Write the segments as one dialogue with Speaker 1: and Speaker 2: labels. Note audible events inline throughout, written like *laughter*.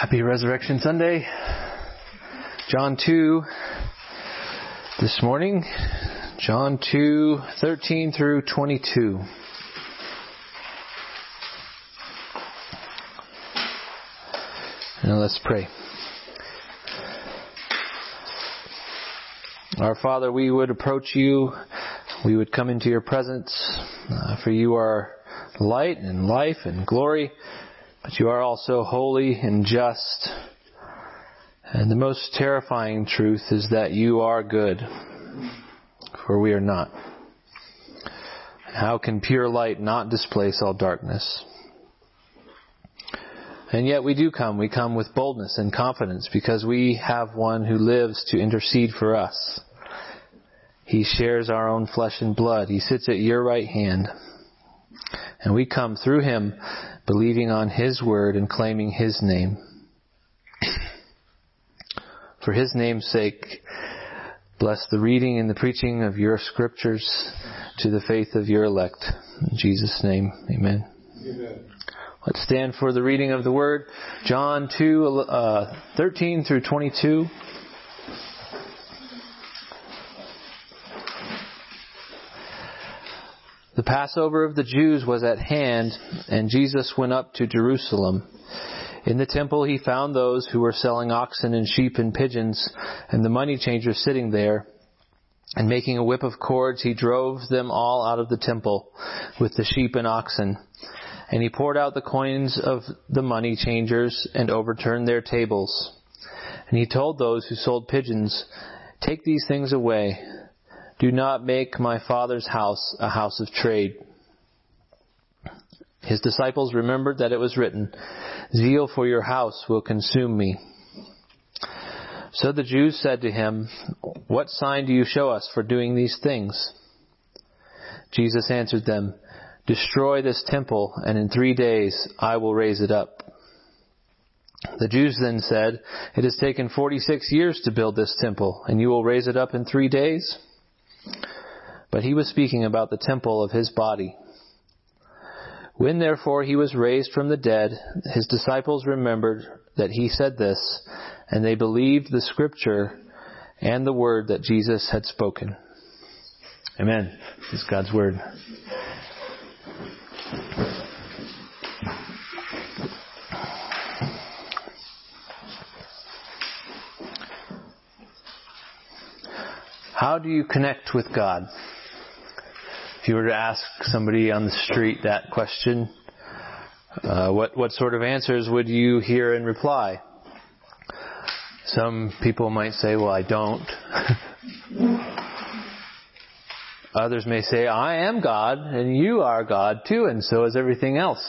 Speaker 1: Happy Resurrection Sunday. John 2 this morning. John 2, 13 through 22. Now let's pray. Our Father, we would approach you. We would come into your presence, uh, for you are light and life and glory. But you are also holy and just. And the most terrifying truth is that you are good, for we are not. How can pure light not displace all darkness? And yet we do come. We come with boldness and confidence because we have one who lives to intercede for us. He shares our own flesh and blood. He sits at your right hand. And we come through him believing on His word and claiming His name. For His name's sake, bless the reading and the preaching of your scriptures to the faith of your elect. In Jesus' name, amen. amen. Let's stand for the reading of the word. John 2, uh, 13 through 22. The Passover of the Jews was at hand, and Jesus went up to Jerusalem. In the temple he found those who were selling oxen and sheep and pigeons, and the money changers sitting there. And making a whip of cords, he drove them all out of the temple with the sheep and oxen. And he poured out the coins of the money changers and overturned their tables. And he told those who sold pigeons, Take these things away. Do not make my Father's house a house of trade. His disciples remembered that it was written, Zeal for your house will consume me. So the Jews said to him, What sign do you show us for doing these things? Jesus answered them, Destroy this temple, and in three days I will raise it up. The Jews then said, It has taken forty six years to build this temple, and you will raise it up in three days? But he was speaking about the temple of his body. When therefore he was raised from the dead, his disciples remembered that he said this, and they believed the scripture and the word that Jesus had spoken. Amen. This is God's word. How do you connect with God? If you were to ask somebody on the street that question, uh, what what sort of answers would you hear in reply? Some people might say, "Well, I don't." *laughs* Others may say, "I am God, and you are God too, and so is everything else."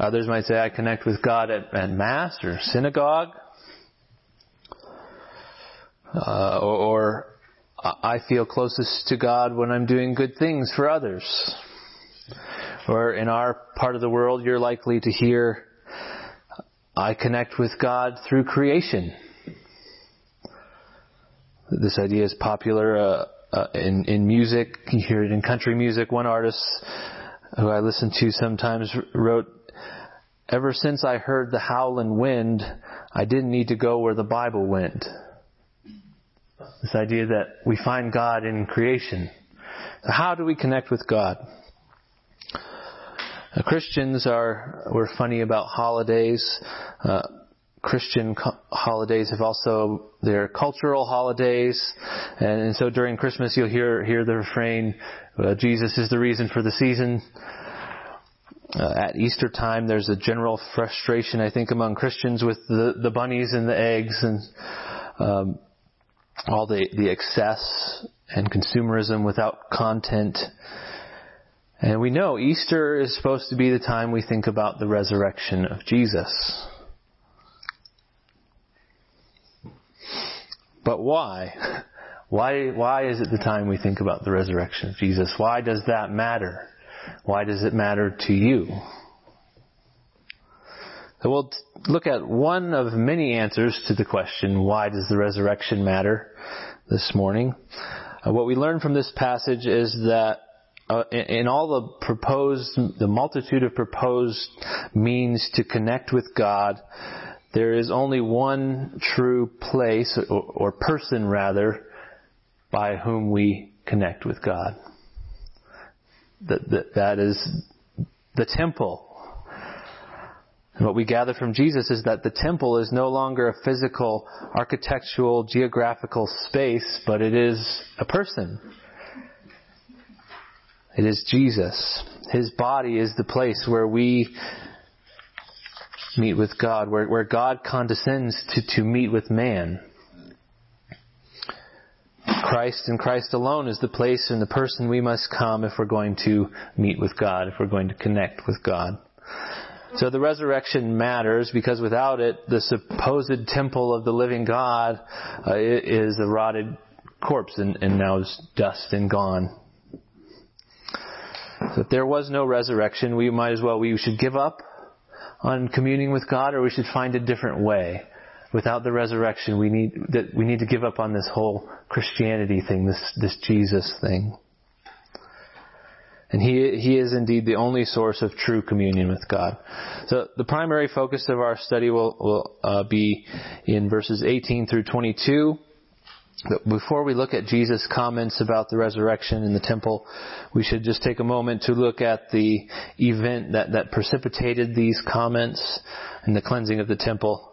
Speaker 1: Others might say, "I connect with God at, at mass or synagogue." Uh, or, or I feel closest to God when I'm doing good things for others. Or in our part of the world, you're likely to hear, I connect with God through creation. This idea is popular uh, uh, in, in music. You hear it in country music. One artist who I listen to sometimes wrote, Ever since I heard the howling wind, I didn't need to go where the Bible went. This idea that we find God in creation. So how do we connect with God? Uh, Christians are, we're funny about holidays. Uh, Christian co- holidays have also their cultural holidays, and, and, so during Christmas you'll hear hear the refrain, uh, "Jesus is the reason for the season." Uh, at Easter time, there's a general frustration, I think, among Christians with the the bunnies and the eggs, and um, all the, the excess and consumerism without content. And we know Easter is supposed to be the time we think about the resurrection of Jesus. But why? *laughs* Why, why is it the time we think about the resurrection of Jesus? Why does that matter? Why does it matter to you? We'll look at one of many answers to the question, why does the resurrection matter this morning? Uh, what we learn from this passage is that uh, in all the proposed, the multitude of proposed means to connect with God, there is only one true place, or, or person rather, by whom we connect with God. That, that, that is the temple. What we gather from Jesus is that the temple is no longer a physical, architectural, geographical space, but it is a person. It is Jesus. His body is the place where we meet with God, where, where God condescends to, to meet with man. Christ and Christ alone is the place and the person we must come if we're going to meet with God, if we're going to connect with God. So the resurrection matters because without it, the supposed temple of the living God uh, is a rotted corpse and, and now is dust and gone. So if there was no resurrection, we might as well, we should give up on communing with God or we should find a different way. Without the resurrection, we need, that we need to give up on this whole Christianity thing, this, this Jesus thing. And he, he is indeed the only source of true communion with God. So the primary focus of our study will, will uh, be in verses 18 through 22. But before we look at Jesus' comments about the resurrection in the temple, we should just take a moment to look at the event that, that precipitated these comments and the cleansing of the temple.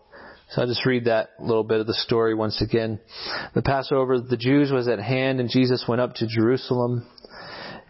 Speaker 1: So I'll just read that little bit of the story once again. The Passover, the Jews was at hand and Jesus went up to Jerusalem.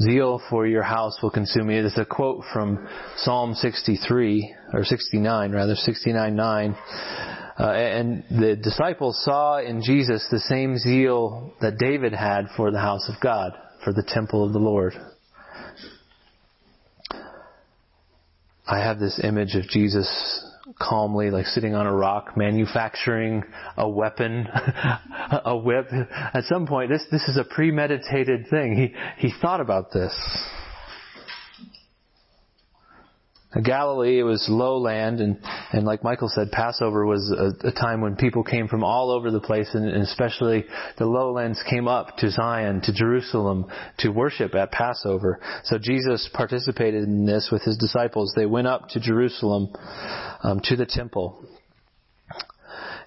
Speaker 1: Zeal for your house will consume me. It is a quote from Psalm 63, or 69 rather, 69 9. Uh, and the disciples saw in Jesus the same zeal that David had for the house of God, for the temple of the Lord. I have this image of Jesus calmly, like sitting on a rock, manufacturing a weapon, *laughs* a whip. At some point, this, this is a premeditated thing. He, he thought about this. Galilee, it was lowland, and, and like Michael said, Passover was a, a time when people came from all over the place, and, and, especially the lowlands came up to Zion, to Jerusalem, to worship at Passover. So Jesus participated in this with his disciples. They went up to Jerusalem, um, to the temple.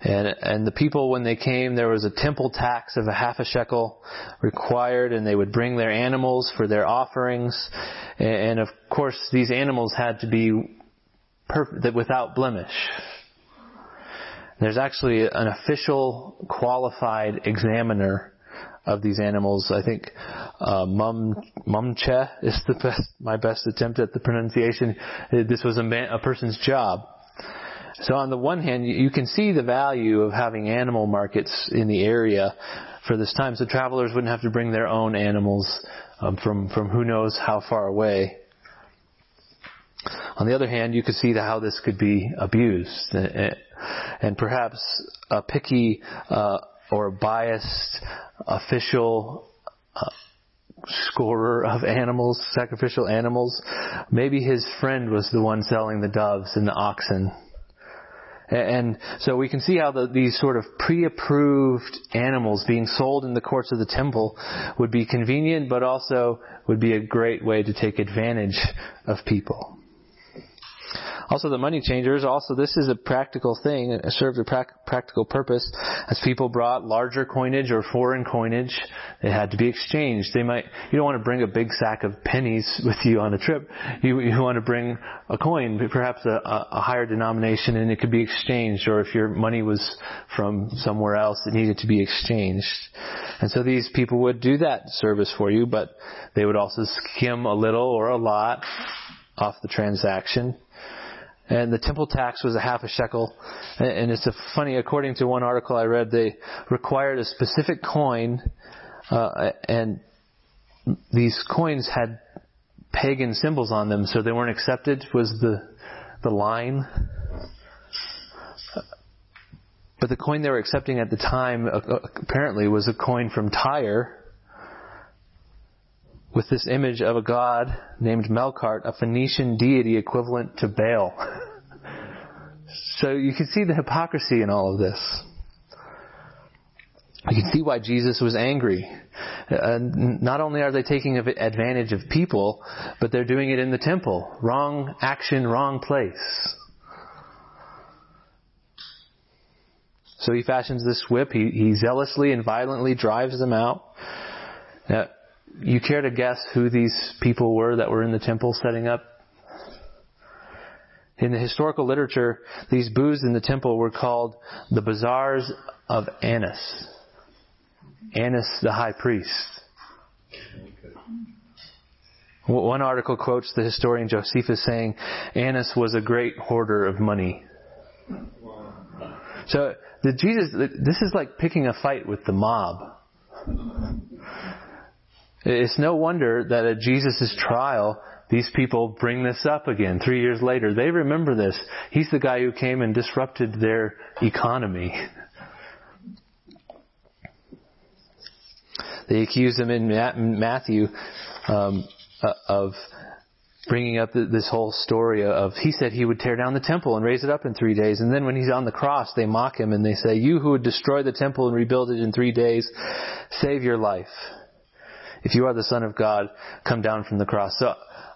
Speaker 1: And, and the people, when they came, there was a temple tax of a half a shekel required, and they would bring their animals for their offerings. And, and of course, these animals had to be perfect, without blemish. There's actually an official qualified examiner of these animals. I think uh, Mum Mumche is the best, my best attempt at the pronunciation. This was a, man, a person's job so on the one hand, you can see the value of having animal markets in the area for this time, so travelers wouldn't have to bring their own animals um, from from who knows how far away. On the other hand, you could see how this could be abused, and perhaps a picky uh, or biased official. Uh, scorer of animals, sacrificial animals. Maybe his friend was the one selling the doves and the oxen and so we can see how the, these sort of pre-approved animals being sold in the courts of the temple would be convenient, but also would be a great way to take advantage of people. Also, the money changers, also, this is a practical thing. It served a pra- practical purpose. As people brought larger coinage or foreign coinage, it had to be exchanged. They might, you don't want to bring a big sack of pennies *laughs* with you on a trip. You, you want to bring a coin, perhaps a, a higher denomination, and it could be exchanged. Or if your money was from somewhere else, it needed to be exchanged. And so these people would do that service for you, but they would also skim a little or a lot off the transaction and the temple tax was a half a shekel. And it's a funny, according to one article I read, they required a specific coin, uh, and these coins had pagan symbols on them, so they weren't accepted. Was the the line? But the coin they were accepting at the time uh, uh, apparently was a coin from Tyre with this image of a god named Melkart, a Phoenician deity equivalent to Baal. *laughs* so you can see the hypocrisy in all of this. You can see why Jesus was angry. Uh, not only are they taking advantage of people, but they're doing it in the temple. Wrong action, wrong place. So he fashions this whip. He, he zealously and violently drives them out. Now, you care to guess who these people were that were in the temple setting up? In the historical literature, these booths in the temple were called the bazaars of Annas. Annas the high priest. One article quotes the historian Josephus saying, Annas was a great hoarder of money. So the Jesus, this is like picking a fight with the mob. It's no wonder that at Jesus' trial, these people bring this up again three years later. They remember this. He's the guy who came and disrupted their economy. *laughs* They accuse him in Matthew um, uh, of bringing up this whole story of he said he would tear down the temple and raise it up in three days. And then when he's on the cross, they mock him and they say, You who would destroy the temple and rebuild it in three days, save your life. If you are the Son of God, come down from the cross. So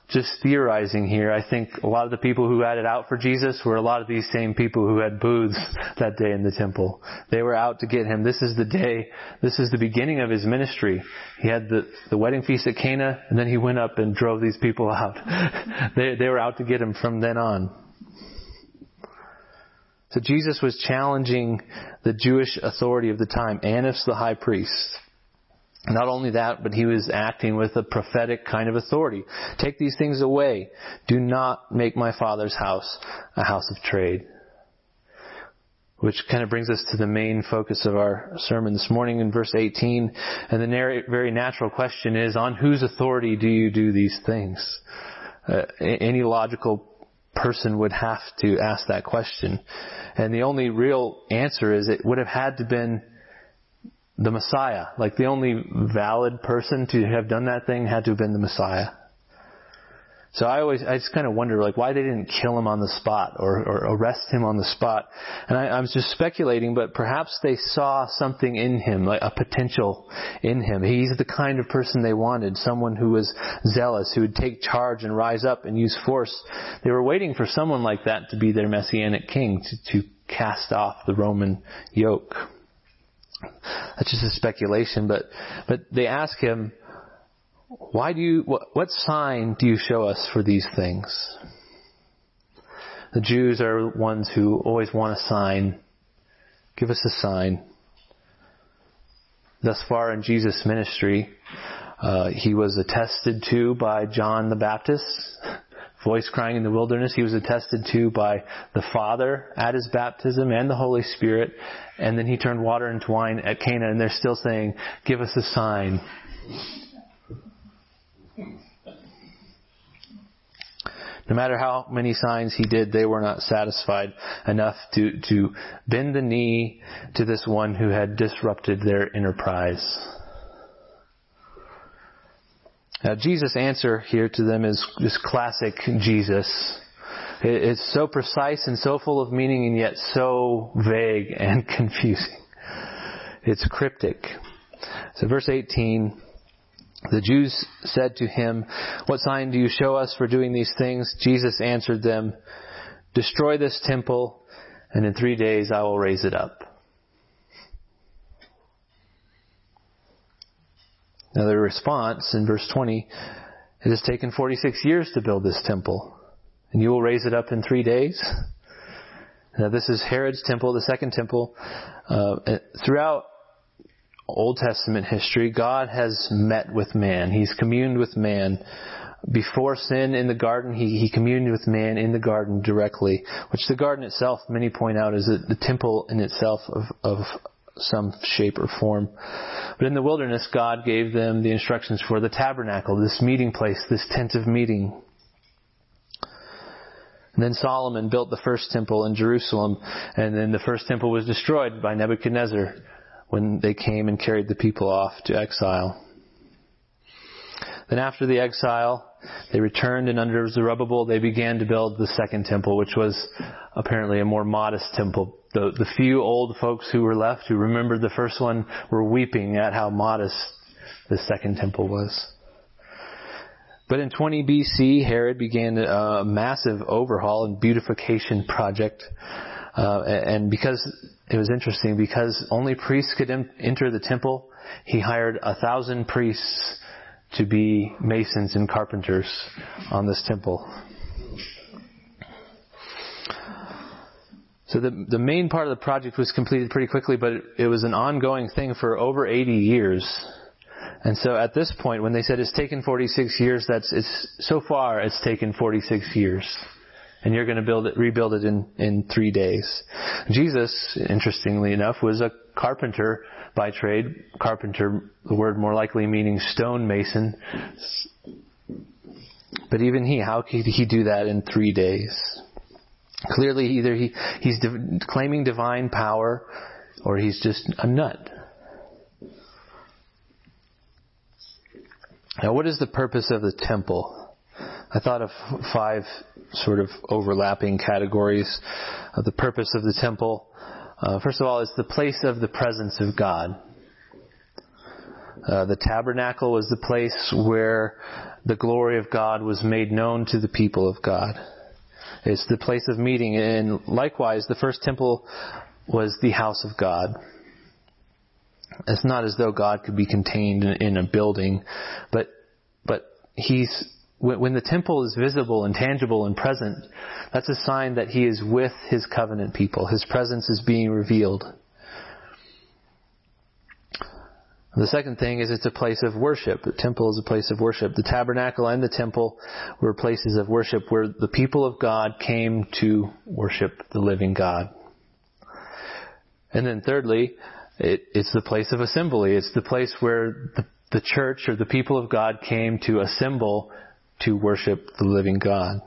Speaker 1: just theorizing here, I think a lot of the people who had it out for Jesus were a lot of these same people who had booths *laughs* that day in the temple. They were out to get him. This is the day, this is the beginning of his ministry. He had the, the wedding feast at Cana, and then he went up and drove these people *laughs* out. they, they were out to get him from then on. So Jesus was challenging the Jewish authority of the time, Annas the high priest. Not only that, but he was acting with a prophetic kind of authority. Take these things away. Do not make my father's house a house of trade. Which kind of brings us to the main focus of our sermon this morning in verse 18. And the very natural question is, on whose authority do you do these things? Uh, any logical person would have to ask that question. And the only real answer is it would have had to been the Messiah. Like the only valid person to have done that thing had to have been the Messiah. So I always, I just kind of wonder, like, why they didn't kill him on the spot or, or arrest him on the spot. And I, I was just speculating, but perhaps they saw something in him, like a potential in him. He's the kind of person they wanted, someone who was zealous, who would take charge and rise up and use force. They were waiting for someone like that to be their messianic king, to, to cast off the Roman yoke. That's just a speculation, but, but they ask him, why do you, what, what sign do you show us for these things? The Jews are ones who always want a sign. Give us a sign. Thus far in Jesus' ministry, uh, he was attested to by John the Baptist voice crying in the wilderness. He was attested to by the Father at his baptism and the Holy Spirit. And then he turned water into wine at Cana and they're still saying, give us a sign. No matter how many signs he did, they were not satisfied enough to, to bend the knee to this one who had disrupted their enterprise. Now, Jesus' answer here to them is this classic Jesus. It's so precise and so full of meaning and yet so vague and *laughs* confusing. It's cryptic. So verse 18, the Jews said to him, What sign do you show us for doing these things? Jesus answered them, Destroy this temple, and in three days I will raise it up. Now the response in verse 20, it has taken 46 years to build this temple, and you will raise it up in three days. Now this is Herod's temple, the second temple. Uh, throughout Old Testament history, God has met with man. He's communed with man. Before sin in the garden, he, he communed with man in the garden directly, which the garden itself, many point out, is the temple in itself of, of some shape or form. But in the wilderness, God gave them the instructions for the tabernacle, this meeting place, this tent of meeting. And then Solomon built the first temple in Jerusalem, and then the first temple was destroyed by Nebuchadnezzar when they came and carried the people off to exile. Then after the exile, they returned and under Zerubbabel they began to build the second temple, which was apparently a more modest temple. The, the few old folks who were left who remembered the first one were weeping at how modest the second temple was. But in 20 BC, Herod began a massive overhaul and beautification project. Uh, and because it was interesting, because only priests could enter the temple, he hired a thousand priests to be masons and carpenters on this temple. So the the main part of the project was completed pretty quickly, but it, it was an ongoing thing for over 80 years. And so at this point, when they said it's taken 46 years, that's it's so far it's taken 46 years, and you're going to build it, rebuild it in in three days. Jesus, interestingly enough, was a carpenter by trade. Carpenter, the word more likely meaning stonemason. But even he, how could he do that in three days? Clearly, either he, he's claiming divine power, or he's just a nut. Now, what is the purpose of the temple? I thought of five sort of overlapping categories of the purpose of the temple. Uh, first of all, it's the place of the presence of God. Uh, the tabernacle was the place where the glory of God was made known to the people of God. It's the place of meeting, and likewise, the first temple was the house of God. It's not as though God could be contained in, in a building, but but He's when, the temple is visible and tangible and present, that's a sign that He is with His covenant people. His presence is being revealed. The second thing is it's a place of worship. The temple is a place of worship. The tabernacle and the temple were places of worship where the people of God came to worship the living God. And then thirdly, it, it's the place of assembly. It's the place where the, the church or the people of God came to assemble to worship the living God.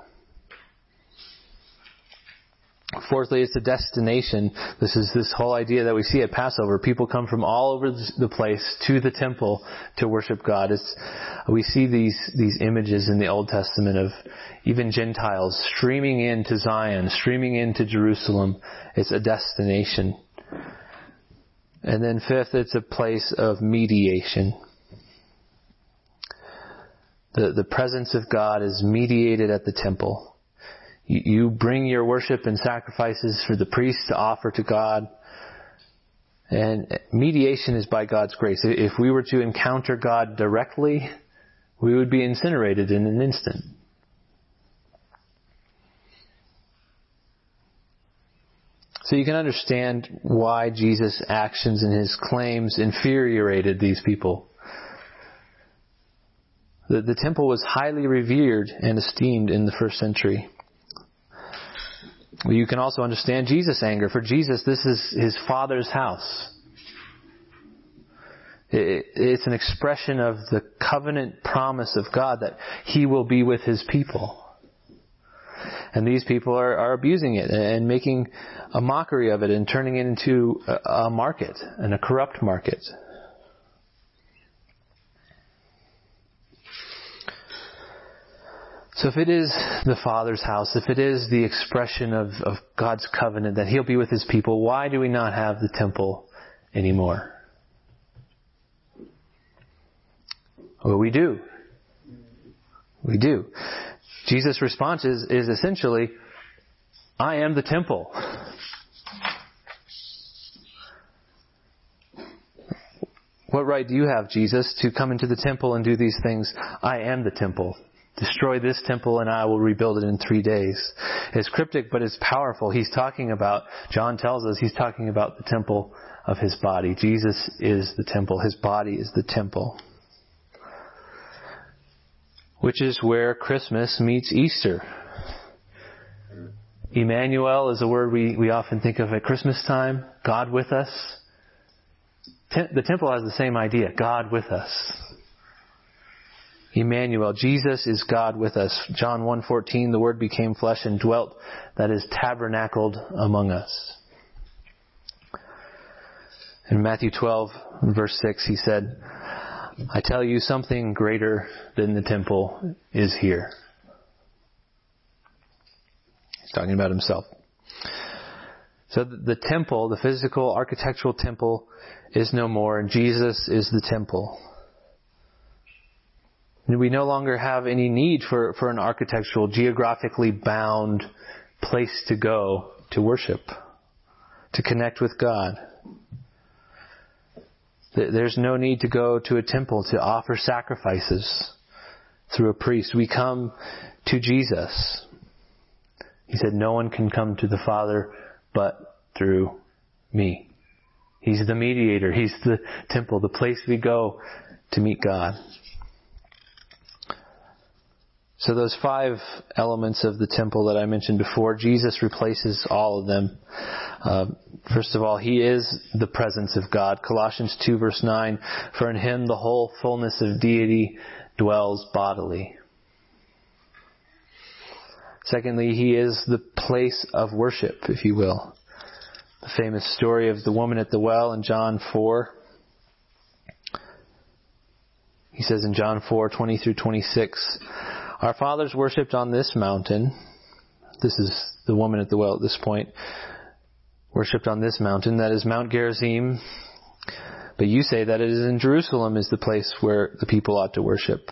Speaker 1: Fourthly, it's a destination. This is this whole idea that we see at Passover. People come from all over the place to the temple to worship God. It's, we see these, these images in the Old Testament of even Gentiles streaming into Zion, streaming into Jerusalem. It's a destination. And then fifth, it's a place of mediation. The, the presence of God is mediated at the temple. You bring your worship and sacrifices for the priest to offer to God. And mediation is by God's grace. If we were to encounter God directly, we would be incinerated in an instant. So you can understand why Jesus' actions and his claims infuriated these people. The, the temple was highly revered and esteemed in the first century. You can also understand Jesus' anger. For Jesus, this is his Father's house. It's an expression of the covenant promise of God that he will be with his people. And these people are, are abusing it and making a mockery of it and turning it into a, a market and a corrupt market. So if it is the Father's house, if it is the expression of, of God's covenant that He'll be with His people, why do we not have the temple anymore? Well, we do. We do. Jesus' response is, is essentially, I am the temple. What right do you have, Jesus, to come into the temple and do these things? I am the temple. Destroy this temple and I will rebuild it in three days. It's cryptic, but it's powerful. He's talking about, John tells us, he's talking about the temple of his body. Jesus is the temple. His body is the temple. Which is where Christmas meets Easter. Emmanuel is a word we, we often think of at Christmas time. God with us. the temple has the same idea God with us. Emmanuel, Jesus is God with us. John 1:14, the word became flesh and dwelt, that is tabernacled among us. In Matthew 12, verse 6, he said, I tell you something greater than the temple is here. He's talking about himself. So the temple, the physical architectural temple is no more and Jesus is the temple. We no longer have any need for, for an architectural, geographically bound place to go to worship, to connect with God. There's no need to go to a temple to offer sacrifices through a priest. We come to Jesus. He said, No one can come to the Father but through me. He's the mediator. He's the temple, the place we go to meet God. So those five elements of the temple that I mentioned before, Jesus replaces all of them. Uh, first of all, He is the presence of God. Colossians 2 verse 9, for in Him the whole fullness of deity dwells bodily. Secondly, He is the place of worship, if you will. The famous story of the woman at the well in John 4. He says in John 4, 20 through 26, our fathers worshipped on this mountain. This is the woman at the well at this point. Worshipped on this mountain, that is Mount Gerizim. But you say that it is in Jerusalem is the place where the people ought to worship.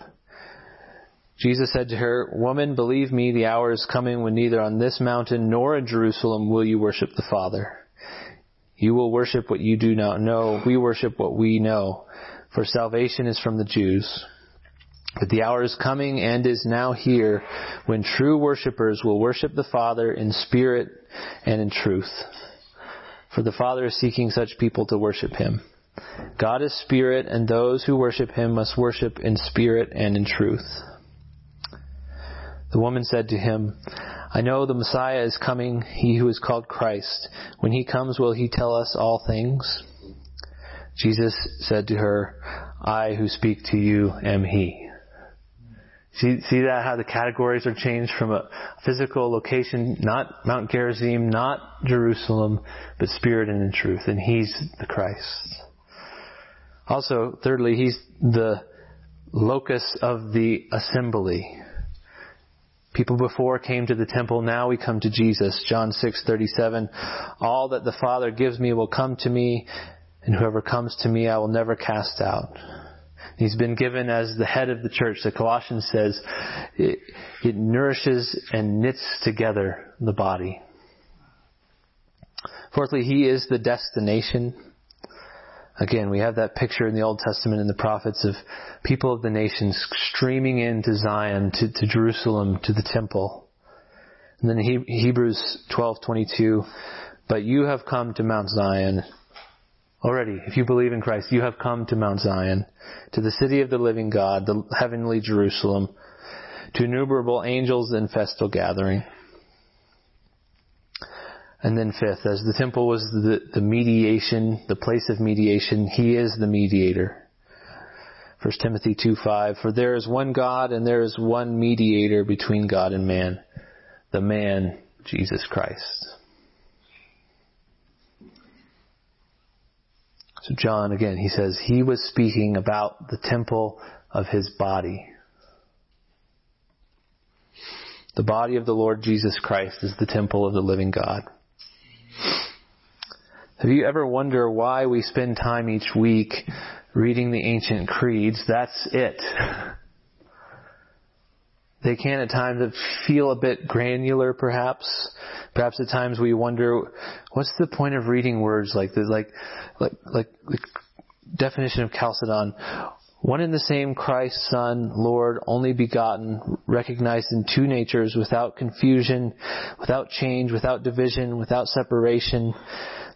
Speaker 1: Jesus said to her, Woman, believe me, the hour is coming when neither on this mountain nor in Jerusalem will you worship the Father. You will worship what you do not know. We worship what we know. For salvation is from the Jews. But the hour is coming and is now here when true worshippers will worship the Father in spirit and in truth. For the Father is seeking such people to worship Him. God is spirit and those who worship Him must worship in spirit and in truth. The woman said to him, I know the Messiah is coming, he who is called Christ. When he comes, will he tell us all things? Jesus said to her, I who speak to you am he. See, see that how the categories are changed from a physical location, not Mount Gerizim, not Jerusalem, but spirit and in truth. And he's the Christ. Also, thirdly, he's the locus of the assembly. People before came to the temple, now we come to Jesus. John 6:37 All that the Father gives me will come to me, and whoever comes to me I will never cast out. He's been given as the head of the church. The Colossians says it, it nourishes and knits together the body. Fourthly, he is the destination. Again, we have that picture in the Old Testament and the prophets of people of the nations streaming into Zion, to, to Jerusalem, to the temple. And then Hebrews 12:22, but you have come to Mount Zion Already, if you believe in Christ, you have come to Mount Zion, to the city of the living God, the heavenly Jerusalem, to innumerable angels in festal gathering. And then fifth, as the temple was the, the mediation, the place of mediation, he is the mediator. 1 Timothy 2 5, for there is one God and there is one mediator between God and man, the man, Jesus Christ. So John, again, he says he was speaking about the temple of his body. The body of the Lord Jesus Christ is the temple of the living God. Have you ever wondered why we spend time each week reading the ancient creeds? That's it. *laughs* They can at times feel a bit granular, perhaps. Perhaps at times we wonder, what's the point of reading words like this? Like, like, like the definition of Chalcedon. One and the same Christ, Son, Lord, only begotten, recognized in two natures, without confusion, without change, without division, without separation.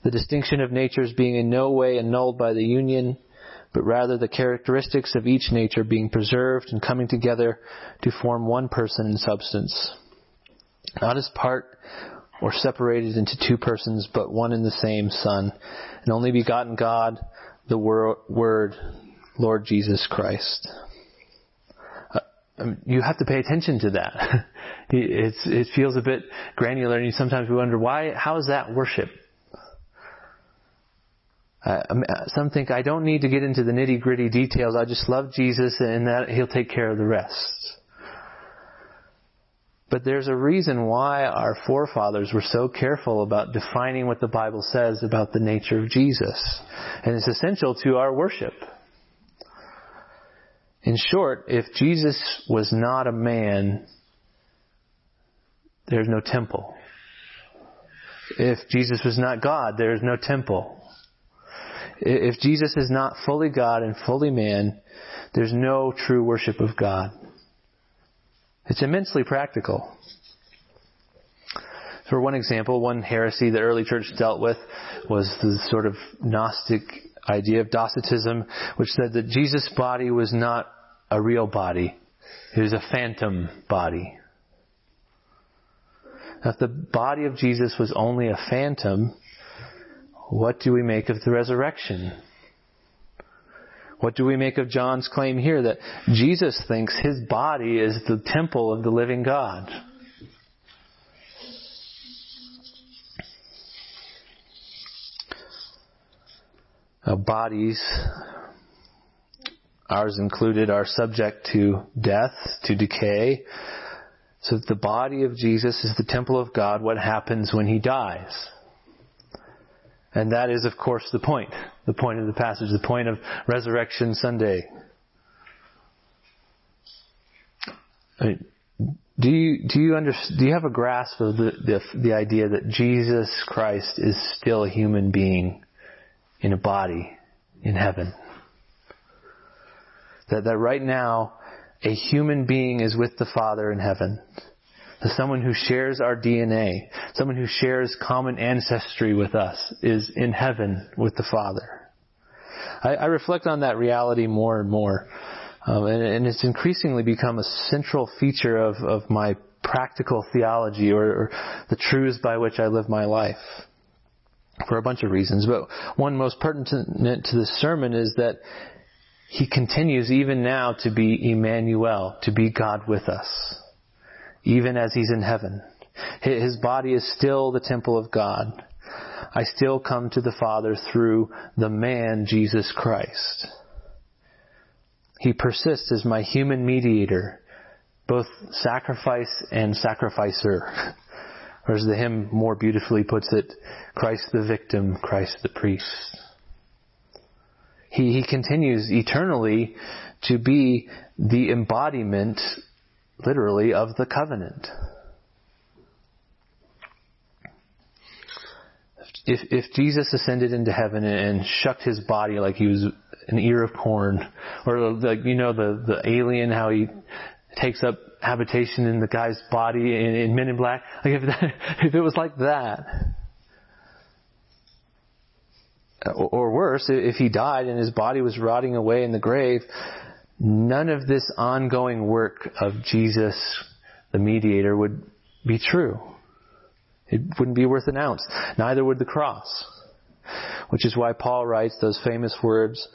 Speaker 1: The distinction of natures being in no way annulled by the union but rather the characteristics of each nature being preserved and coming together to form one person in substance. Not as part or separated into two persons, but one and the same Son, and only begotten God, the wor- word Lord Jesus Christ. Uh, um, you have to pay attention to that. *laughs* it feels a bit granular, and sometimes we wonder why. How is that worship? Uh, um, uh, some think I don't need to get into the nitty gritty details. I just love Jesus, and that He'll take care of the rest. But there's a reason why our forefathers were so careful about defining what the Bible says about the nature of Jesus. And it's essential to our worship. In short, if Jesus was not a man, there's no temple. If Jesus was not God, there is no temple. If Jesus is not fully God and fully man, there's no true worship of God. It's immensely practical. For one example, one heresy the early church dealt with was the sort of Gnostic idea of Docetism, which said that Jesus' body was not a real body. It was a phantom body. Now, if the body of Jesus was only a phantom, what do we make of the resurrection? What do we make of John's claim here that Jesus thinks his body is the temple of the living God? Now, bodies, ours included, are subject to death, to decay. So if the body of Jesus is the temple of God. What happens when he dies? And that is, of course, the point. The point of the passage, the point of Resurrection Sunday. I mean, do you do you under, do you have a grasp of the, the the idea that Jesus Christ is still a human being in a body in heaven? That that right now a human being is with the Father in heaven to someone who shares our DNA, someone who shares common ancestry with us, is in heaven with the Father. I, I reflect on that reality more and more, um, and, and, it's increasingly become a central feature of, of my practical theology or, or the truths by which I live my life for a bunch of reasons. But one most pertinent to this sermon is that he continues even now to be Emmanuel, to be God with us even as he's in heaven. His body is still the temple of God. I still come to the Father through the man Jesus Christ. He persists as my human mediator, both sacrifice and sacrificer. *laughs* Or as the hymn more beautifully puts it, Christ the victim, Christ the priest. He, he continues eternally to be the embodiment literally of the covenant. If, if Jesus ascended into heaven and shucked his body like he was an ear of corn, or like, you know, the, the alien, how he takes up habitation in the guy's body in, in Men in Black, like if, that, *laughs* if it was like that, or worse, if he died and his body was rotting away in the grave, none of this ongoing work of Jesus, the mediator, would be true. It wouldn't be worth an ounce. Neither would the cross. Which is why Paul writes those famous words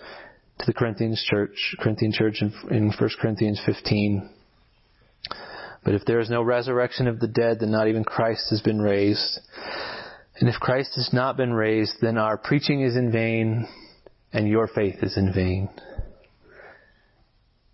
Speaker 1: to the Corinthians church, Corinthian church in, in 1 Corinthians 15. But if there is no resurrection of the dead, then not even Christ has been raised. And if Christ has not been raised, then our preaching is in vain and your faith is in vain.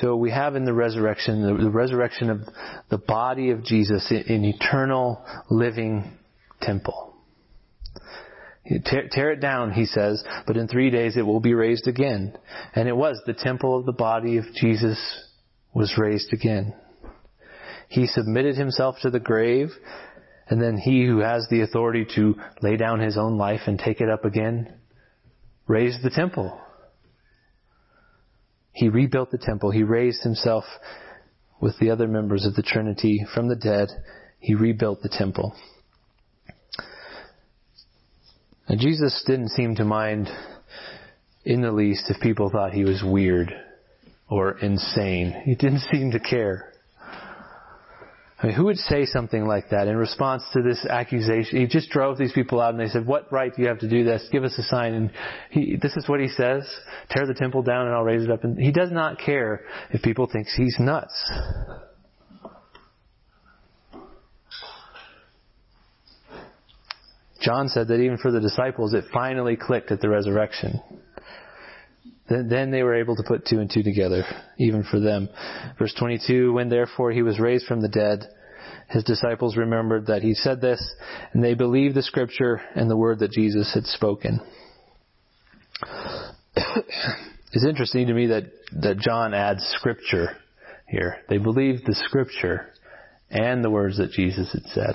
Speaker 1: So we have in the resurrection, the, the resurrection of the body of Jesus in, eternal living temple. Tear, tear, it down, he says, but in three days it will be raised again. And it was the temple of the body of Jesus was raised again. He submitted himself to the grave, and then he who has the authority to lay down his own life and take it up again raised the temple. He rebuilt the temple. He raised himself with the other members of the Trinity from the dead, he rebuilt the temple. And Jesus didn't seem to mind in the least if people thought he was weird or insane. He didn't seem to care. I mean, who would say something like that in response to this accusation? He just drove these people out and they said, what right do you have to do this? Give us a sign. And he, this is what he says. Tear the temple down and I'll raise it up. And he does not care if people think he's nuts. John said that even for the disciples, it finally clicked at the resurrection. Then they were able to put two and two together, even for them. Verse 22, when therefore he was raised from the dead, his disciples remembered that he said this, and they believed the scripture and the word that Jesus had spoken. *coughs* it's interesting to me that, that John adds scripture here. They believed the scripture and the words that Jesus had said.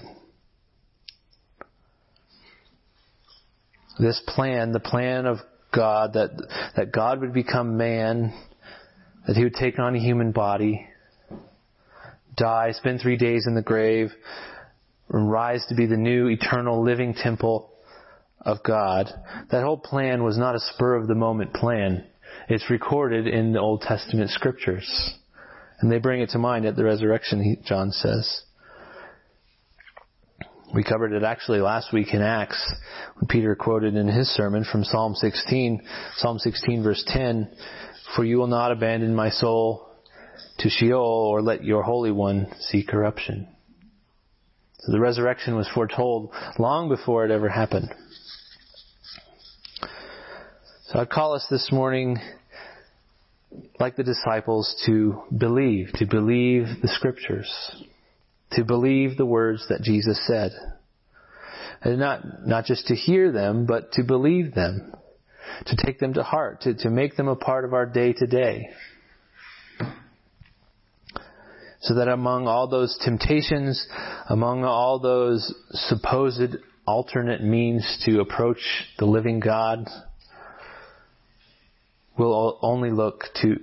Speaker 1: This plan, the plan of God, that, that God would become man, that he would take on a human body, die, spend three days in the grave, and rise to be the new eternal living temple of God. That whole plan was not a spur of the moment plan. It's recorded in the Old Testament scriptures. And they bring it to mind at the resurrection, John says. We covered it actually last week in Acts when Peter quoted in his sermon from Psalm 16, Psalm 16 verse 10, For you will not abandon my soul to Sheol or let your Holy One see corruption. So the resurrection was foretold long before it ever happened. So I'd call us this morning, like the disciples, to believe, to believe the scriptures to believe the words that Jesus said. And not, not just to hear them, but to believe them, to take them to heart, to, to make them a part of our day to day. So that among all those temptations, among all those supposed alternate means to approach the living God, we'll only look to,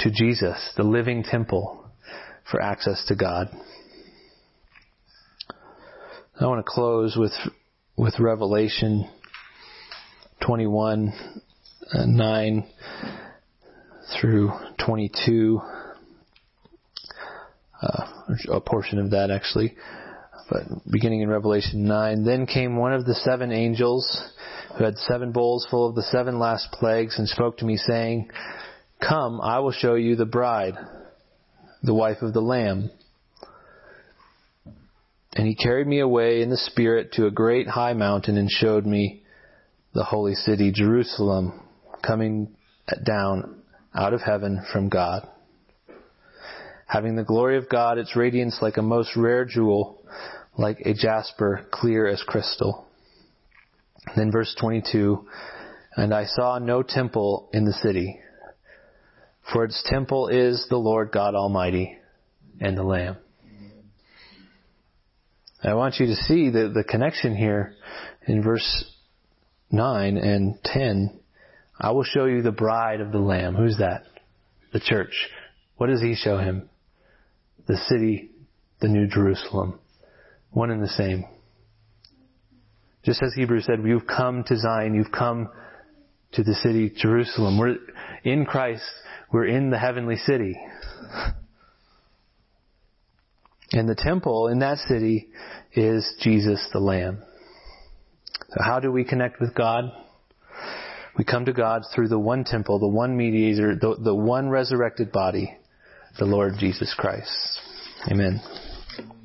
Speaker 1: to Jesus, the living temple, for access to God. I want to close with with Revelation 21 uh, 9 through 22 uh, a portion of that actually but beginning in Revelation 9 then came one of the seven angels who had seven bowls full of the seven last plagues and spoke to me saying come I will show you the bride the wife of the lamb and he carried me away in the Spirit to a great high mountain and showed me the holy city, Jerusalem, coming down out of heaven from God. Having the glory of God, its radiance like a most rare jewel, like a jasper, clear as crystal. Then verse 22, and I saw no temple in the city, for its temple is the Lord God Almighty and the Lamb. I want you to see the, the connection here in verse 9 and 10. I will show you the bride of the Lamb. Who's that? The church. What does he show him? The city, the New Jerusalem. One and the same. Just as Hebrews said, you've come to Zion, you've come to the city Jerusalem. We're in Christ, we're in the heavenly city. *laughs* And the temple in that city is Jesus the Lamb. So how do we connect with God? We come to God through the one temple, the one mediator, the, the one resurrected body, the Lord Jesus Christ. Amen.